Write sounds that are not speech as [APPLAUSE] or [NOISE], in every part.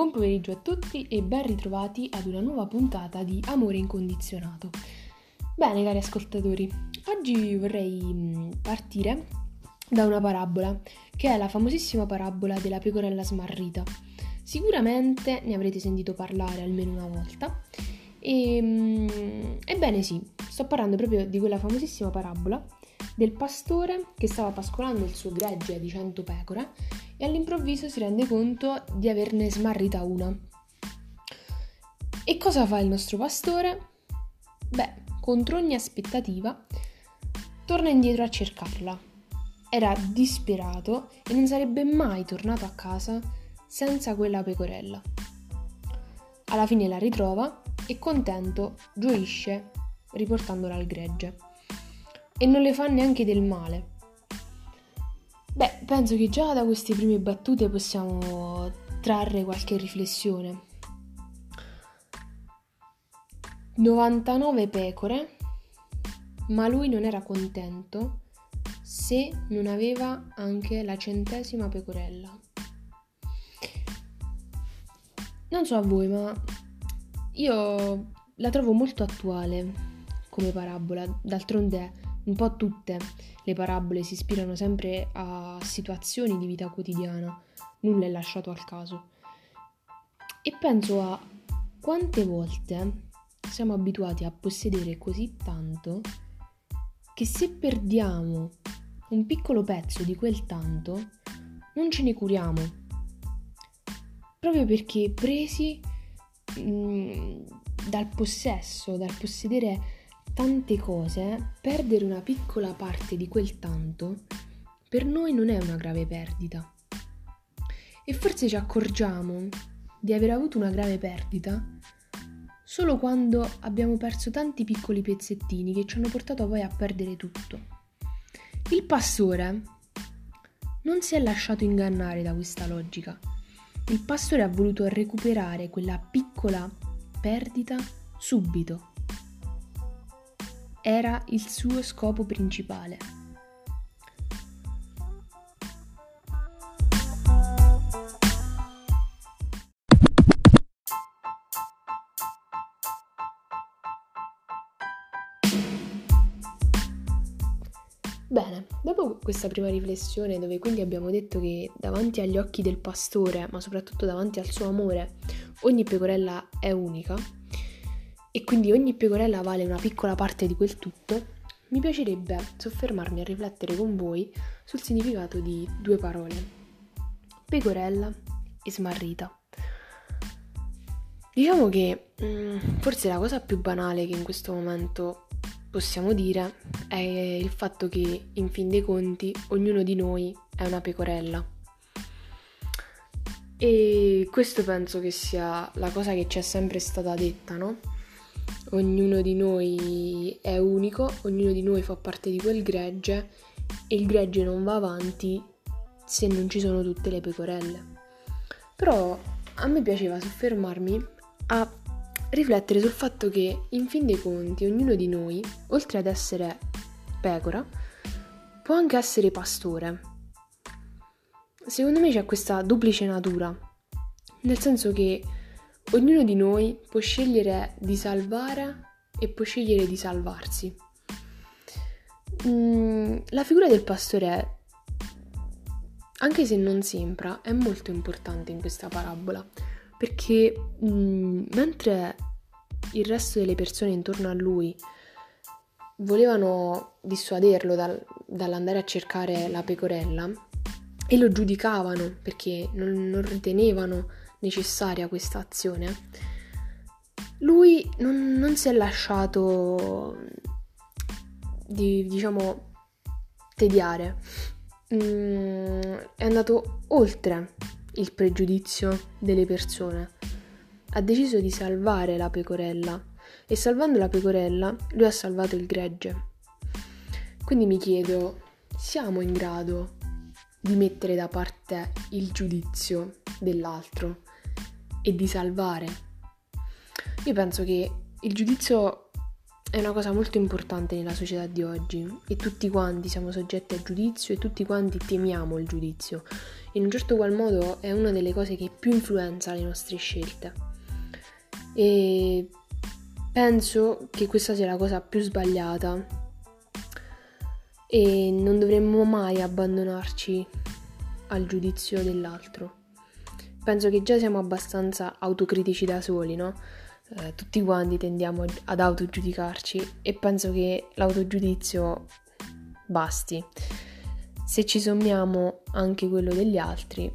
Buon pomeriggio a tutti e ben ritrovati ad una nuova puntata di Amore Incondizionato. Bene cari ascoltatori, oggi vorrei mm, partire da una parabola, che è la famosissima parabola della pecorella smarrita. Sicuramente ne avrete sentito parlare almeno una volta. E, mm, ebbene sì, sto parlando proprio di quella famosissima parabola del pastore che stava pascolando il suo gregge di 100 pecore e all'improvviso si rende conto di averne smarrita una. E cosa fa il nostro pastore? Beh, contro ogni aspettativa, torna indietro a cercarla. Era disperato e non sarebbe mai tornato a casa senza quella pecorella. Alla fine la ritrova e contento gioisce riportandola al gregge e non le fa neanche del male. Beh, penso che già da queste prime battute possiamo trarre qualche riflessione. 99 pecore, ma lui non era contento se non aveva anche la centesima pecorella. Non so a voi, ma io la trovo molto attuale come parabola, d'altronde un po' tutte le parabole si ispirano sempre a situazioni di vita quotidiana, nulla è lasciato al caso. E penso a quante volte siamo abituati a possedere così tanto che se perdiamo un piccolo pezzo di quel tanto non ce ne curiamo. Proprio perché presi mh, mm, dal possesso, dal possedere tante cose, perdere una piccola parte di quel tanto per noi non è una grave perdita. E forse ci accorgiamo di aver avuto una grave perdita solo quando abbiamo perso tanti piccoli pezzettini che ci hanno portato poi a perdere tutto. Il pastore non si è lasciato ingannare da questa logica. Il pastore ha voluto recuperare quella piccola perdita subito era il suo scopo principale. Bene, dopo questa prima riflessione dove quindi abbiamo detto che davanti agli occhi del pastore, ma soprattutto davanti al suo amore, ogni pecorella è unica, e quindi ogni pecorella vale una piccola parte di quel tutto, mi piacerebbe soffermarmi a riflettere con voi sul significato di due parole, pecorella e smarrita. Diciamo che mm, forse la cosa più banale che in questo momento possiamo dire è il fatto che in fin dei conti ognuno di noi è una pecorella. E questo penso che sia la cosa che ci è sempre stata detta, no? Ognuno di noi è unico, ognuno di noi fa parte di quel gregge e il gregge non va avanti se non ci sono tutte le pecorelle. Però a me piaceva soffermarmi a riflettere sul fatto che in fin dei conti ognuno di noi, oltre ad essere pecora, può anche essere pastore. Secondo me c'è questa duplice natura, nel senso che Ognuno di noi può scegliere di salvare e può scegliere di salvarsi. Mm, la figura del pastore, anche se non sembra, è molto importante in questa parabola, perché mm, mentre il resto delle persone intorno a lui volevano dissuaderlo dal, dall'andare a cercare la pecorella e lo giudicavano perché non, non ritenevano necessaria questa azione, lui non, non si è lasciato, di, diciamo, tediare. Mm, è andato oltre il pregiudizio delle persone. Ha deciso di salvare la pecorella e salvando la pecorella lui ha salvato il gregge. Quindi mi chiedo, siamo in grado di mettere da parte il giudizio dell'altro e di salvare. Io penso che il giudizio è una cosa molto importante nella società di oggi e tutti quanti siamo soggetti al giudizio e tutti quanti temiamo il giudizio. In un certo qual modo è una delle cose che più influenza le nostre scelte. E penso che questa sia la cosa più sbagliata e non dovremmo mai abbandonarci al giudizio dell'altro. Penso che già siamo abbastanza autocritici da soli, no? eh, tutti quanti tendiamo ad autogiudicarci e penso che l'autogiudizio basti. Se ci sommiamo anche quello degli altri,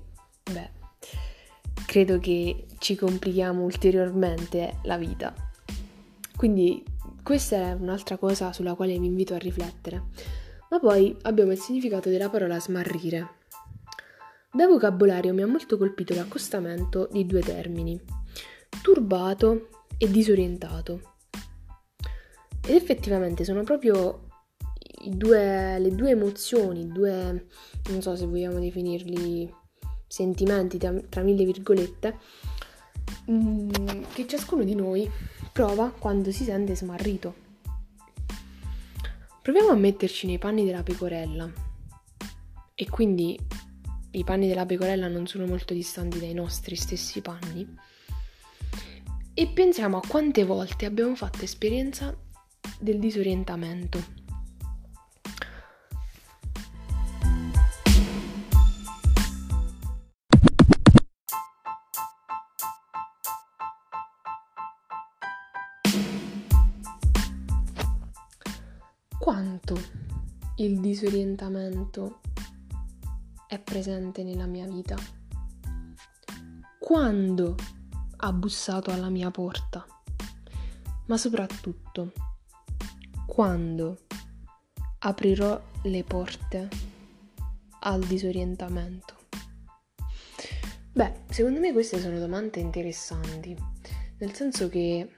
beh, credo che ci complichiamo ulteriormente la vita. Quindi questa è un'altra cosa sulla quale vi invito a riflettere. Ma poi abbiamo il significato della parola smarrire. Da vocabolario mi ha molto colpito l'accostamento di due termini, turbato e disorientato. Ed effettivamente sono proprio due, le due emozioni, due, non so se vogliamo definirli sentimenti tra, tra mille virgolette, mm, che ciascuno di noi prova quando si sente smarrito. Proviamo a metterci nei panni della pecorella e quindi i panni della pecorella non sono molto distanti dai nostri stessi panni e pensiamo a quante volte abbiamo fatto esperienza del disorientamento. Quanto il disorientamento è presente nella mia vita? Quando ha bussato alla mia porta, ma soprattutto quando aprirò le porte al disorientamento. Beh, secondo me queste sono domande interessanti, nel senso che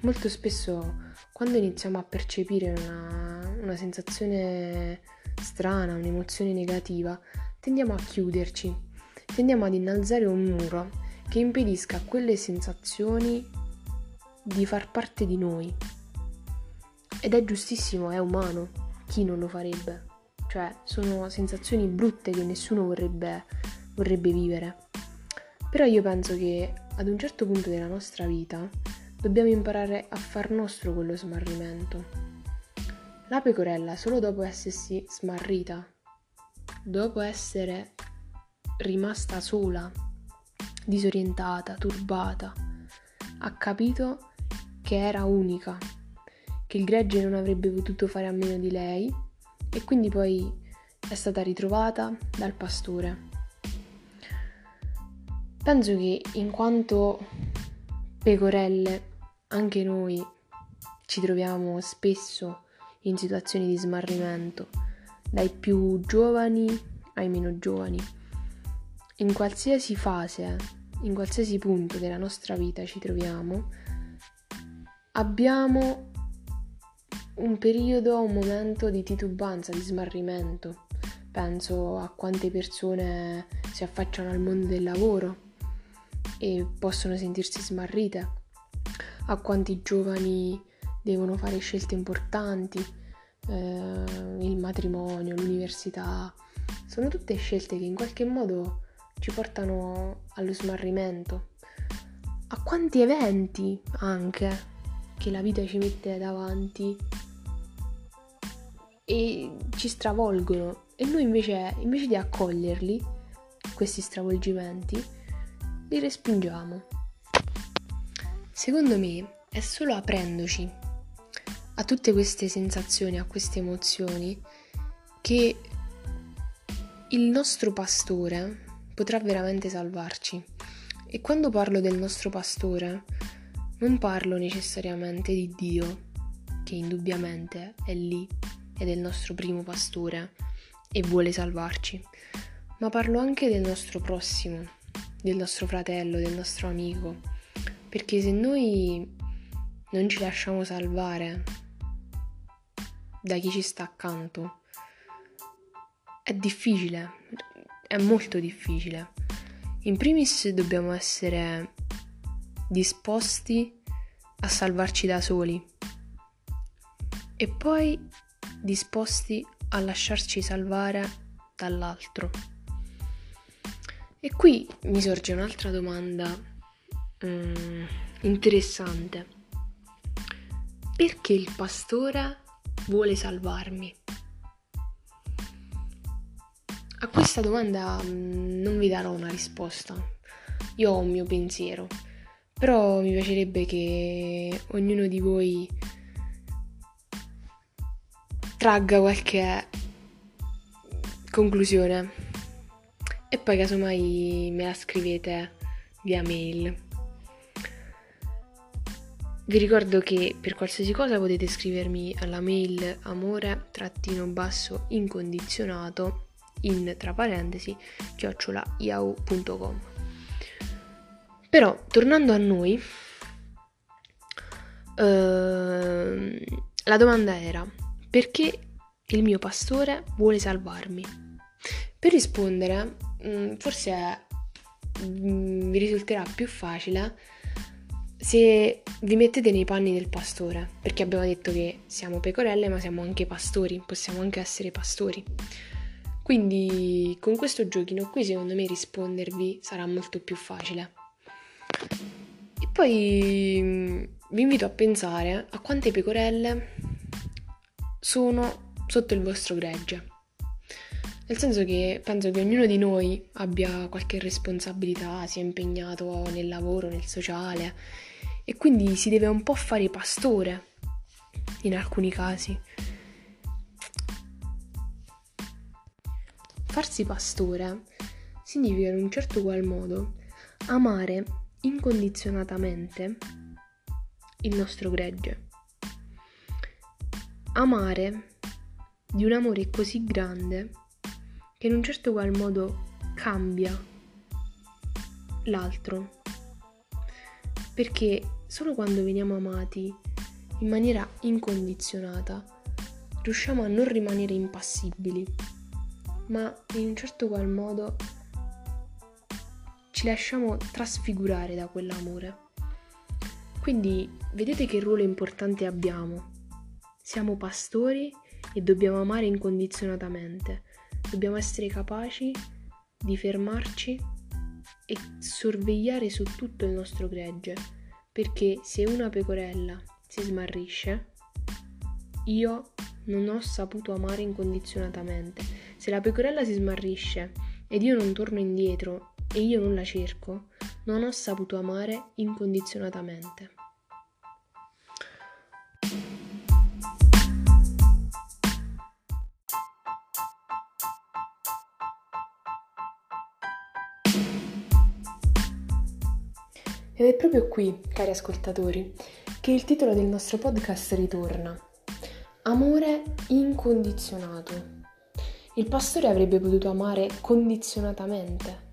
molto spesso quando iniziamo a percepire una, una sensazione strana, un'emozione negativa, tendiamo a chiuderci, tendiamo ad innalzare un muro che impedisca a quelle sensazioni di far parte di noi. Ed è giustissimo, è umano, chi non lo farebbe? Cioè, sono sensazioni brutte che nessuno vorrebbe, vorrebbe vivere. Però io penso che ad un certo punto della nostra vita dobbiamo imparare a far nostro quello smarrimento. La pecorella, solo dopo essersi smarrita, dopo essere rimasta sola, disorientata, turbata. Ha capito che era unica, che il gregge non avrebbe potuto fare a meno di lei e quindi poi è stata ritrovata dal pastore. Penso che in quanto pecorelle anche noi ci troviamo spesso in situazioni di smarrimento, dai più giovani ai meno giovani. In qualsiasi fase in qualsiasi punto della nostra vita ci troviamo, abbiamo un periodo, un momento di titubanza, di smarrimento. Penso a quante persone si affacciano al mondo del lavoro e possono sentirsi smarrite, a quanti giovani devono fare scelte importanti, eh, il matrimonio, l'università. Sono tutte scelte che in qualche modo ci portano allo smarrimento, a quanti eventi anche che la vita ci mette davanti e ci stravolgono e noi invece, invece di accoglierli, questi stravolgimenti, li respingiamo. Secondo me è solo aprendoci a tutte queste sensazioni, a queste emozioni, che il nostro pastore potrà veramente salvarci. E quando parlo del nostro pastore, non parlo necessariamente di Dio, che indubbiamente è lì ed è il nostro primo pastore e vuole salvarci, ma parlo anche del nostro prossimo, del nostro fratello, del nostro amico, perché se noi non ci lasciamo salvare da chi ci sta accanto, è difficile, è molto difficile. In primis dobbiamo essere disposti a salvarci da soli, e poi disposti a lasciarci salvare dall'altro. E qui mi sorge un'altra domanda mm, interessante. Perché il pastore vuole salvarmi? A questa domanda mm, non vi darò una risposta. Io ho un mio pensiero, però mi piacerebbe che ognuno di voi tragga qualche conclusione e poi casomai me la scrivete via mail. Vi ricordo che per qualsiasi cosa potete scrivermi alla mail amore-basso incondizionato in tra parentesi chiocciolaiau.com. Però tornando a noi, ehm, la domanda era perché il mio pastore vuole salvarmi? Per rispondere, mm, forse mm, vi risulterà più facile se vi mettete nei panni del pastore, perché abbiamo detto che siamo pecorelle ma siamo anche pastori, possiamo anche essere pastori. Quindi con questo giochino qui secondo me rispondervi sarà molto più facile. E poi mm, vi invito a pensare a quante pecorelle sono sotto il vostro gregge. Nel senso che penso che ognuno di noi abbia qualche responsabilità, sia impegnato nel lavoro, nel sociale e quindi si deve un po' fare pastore in alcuni casi. Farsi pastore significa in un certo qual modo amare incondizionatamente il nostro gregge. Amare di un amore così grande che in un certo qual modo cambia l'altro. Perché solo quando veniamo amati in maniera incondizionata riusciamo a non rimanere impassibili ma in un certo qual modo ci lasciamo trasfigurare da quell'amore. Quindi vedete che ruolo importante abbiamo. Siamo pastori e dobbiamo amare incondizionatamente. Dobbiamo essere capaci di fermarci e sorvegliare su tutto il nostro gregge, perché se una pecorella si smarrisce, io non ho saputo amare incondizionatamente se la pecorella si smarrisce ed io non torno indietro e io non la cerco, non ho saputo amare incondizionatamente. Ed è proprio qui, cari ascoltatori, che il titolo del nostro podcast ritorna. Amore incondizionato. Il pastore avrebbe potuto amare condizionatamente.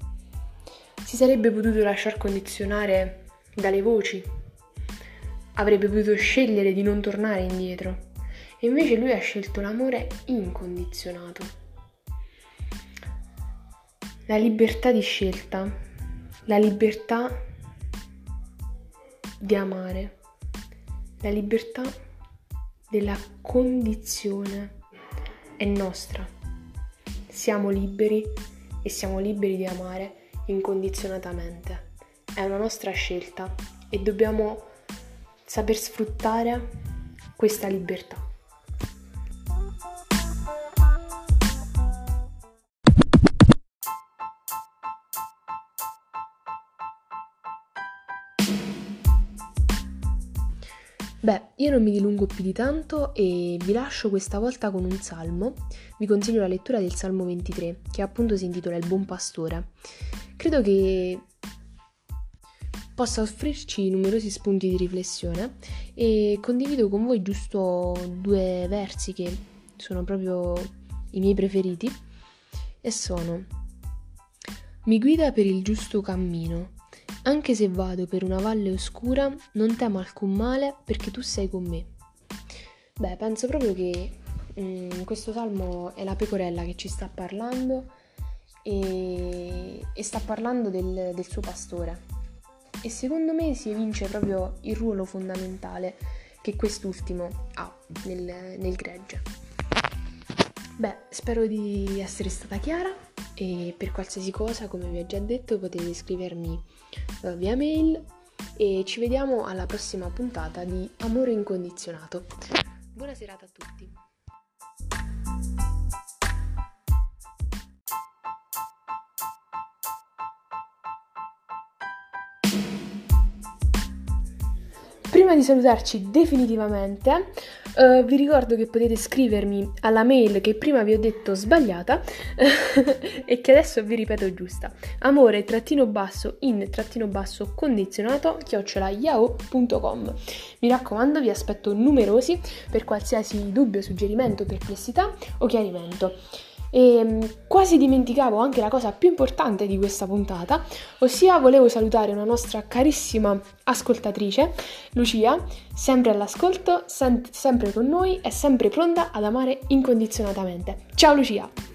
Si sarebbe potuto lasciar condizionare dalle voci. Avrebbe potuto scegliere di non tornare indietro. E invece lui ha scelto l'amore incondizionato. La libertà di scelta, la libertà di amare, la libertà della condizione è nostra siamo liberi e siamo liberi di amare incondizionatamente. È una nostra scelta e dobbiamo saper sfruttare questa libertà. Beh, io non mi dilungo più di tanto e vi lascio questa volta con un salmo. Vi consiglio la lettura del Salmo 23, che appunto si intitola Il buon pastore. Credo che possa offrirci numerosi spunti di riflessione e condivido con voi giusto due versi che sono proprio i miei preferiti e sono Mi guida per il giusto cammino anche se vado per una valle oscura, non temo alcun male perché tu sei con me. Beh, penso proprio che mm, questo salmo è la pecorella che ci sta parlando e, e sta parlando del, del suo pastore. E secondo me si evince proprio il ruolo fondamentale che quest'ultimo ha. nel, nel gregge. Beh, spero di essere stata chiara e per qualsiasi cosa, come vi ho già detto, potete scrivermi uh, via mail e ci vediamo alla prossima puntata di Amore incondizionato. Buona serata a tutti. Prima di salutarci definitivamente, uh, vi ricordo che potete scrivermi alla mail che prima vi ho detto sbagliata [LAUGHS] e che adesso vi ripeto giusta. Amore trattino basso in trattino basso condizionato chiocciola yahoo.com. Mi raccomando, vi aspetto numerosi per qualsiasi dubbio, suggerimento, perplessità o chiarimento. E mm, quasi dimenticavo anche la cosa più importante di questa puntata, ossia volevo salutare una nostra carissima ascoltatrice, Lucia, sempre all'ascolto, sem- sempre con noi e sempre pronta ad amare incondizionatamente. Ciao Lucia!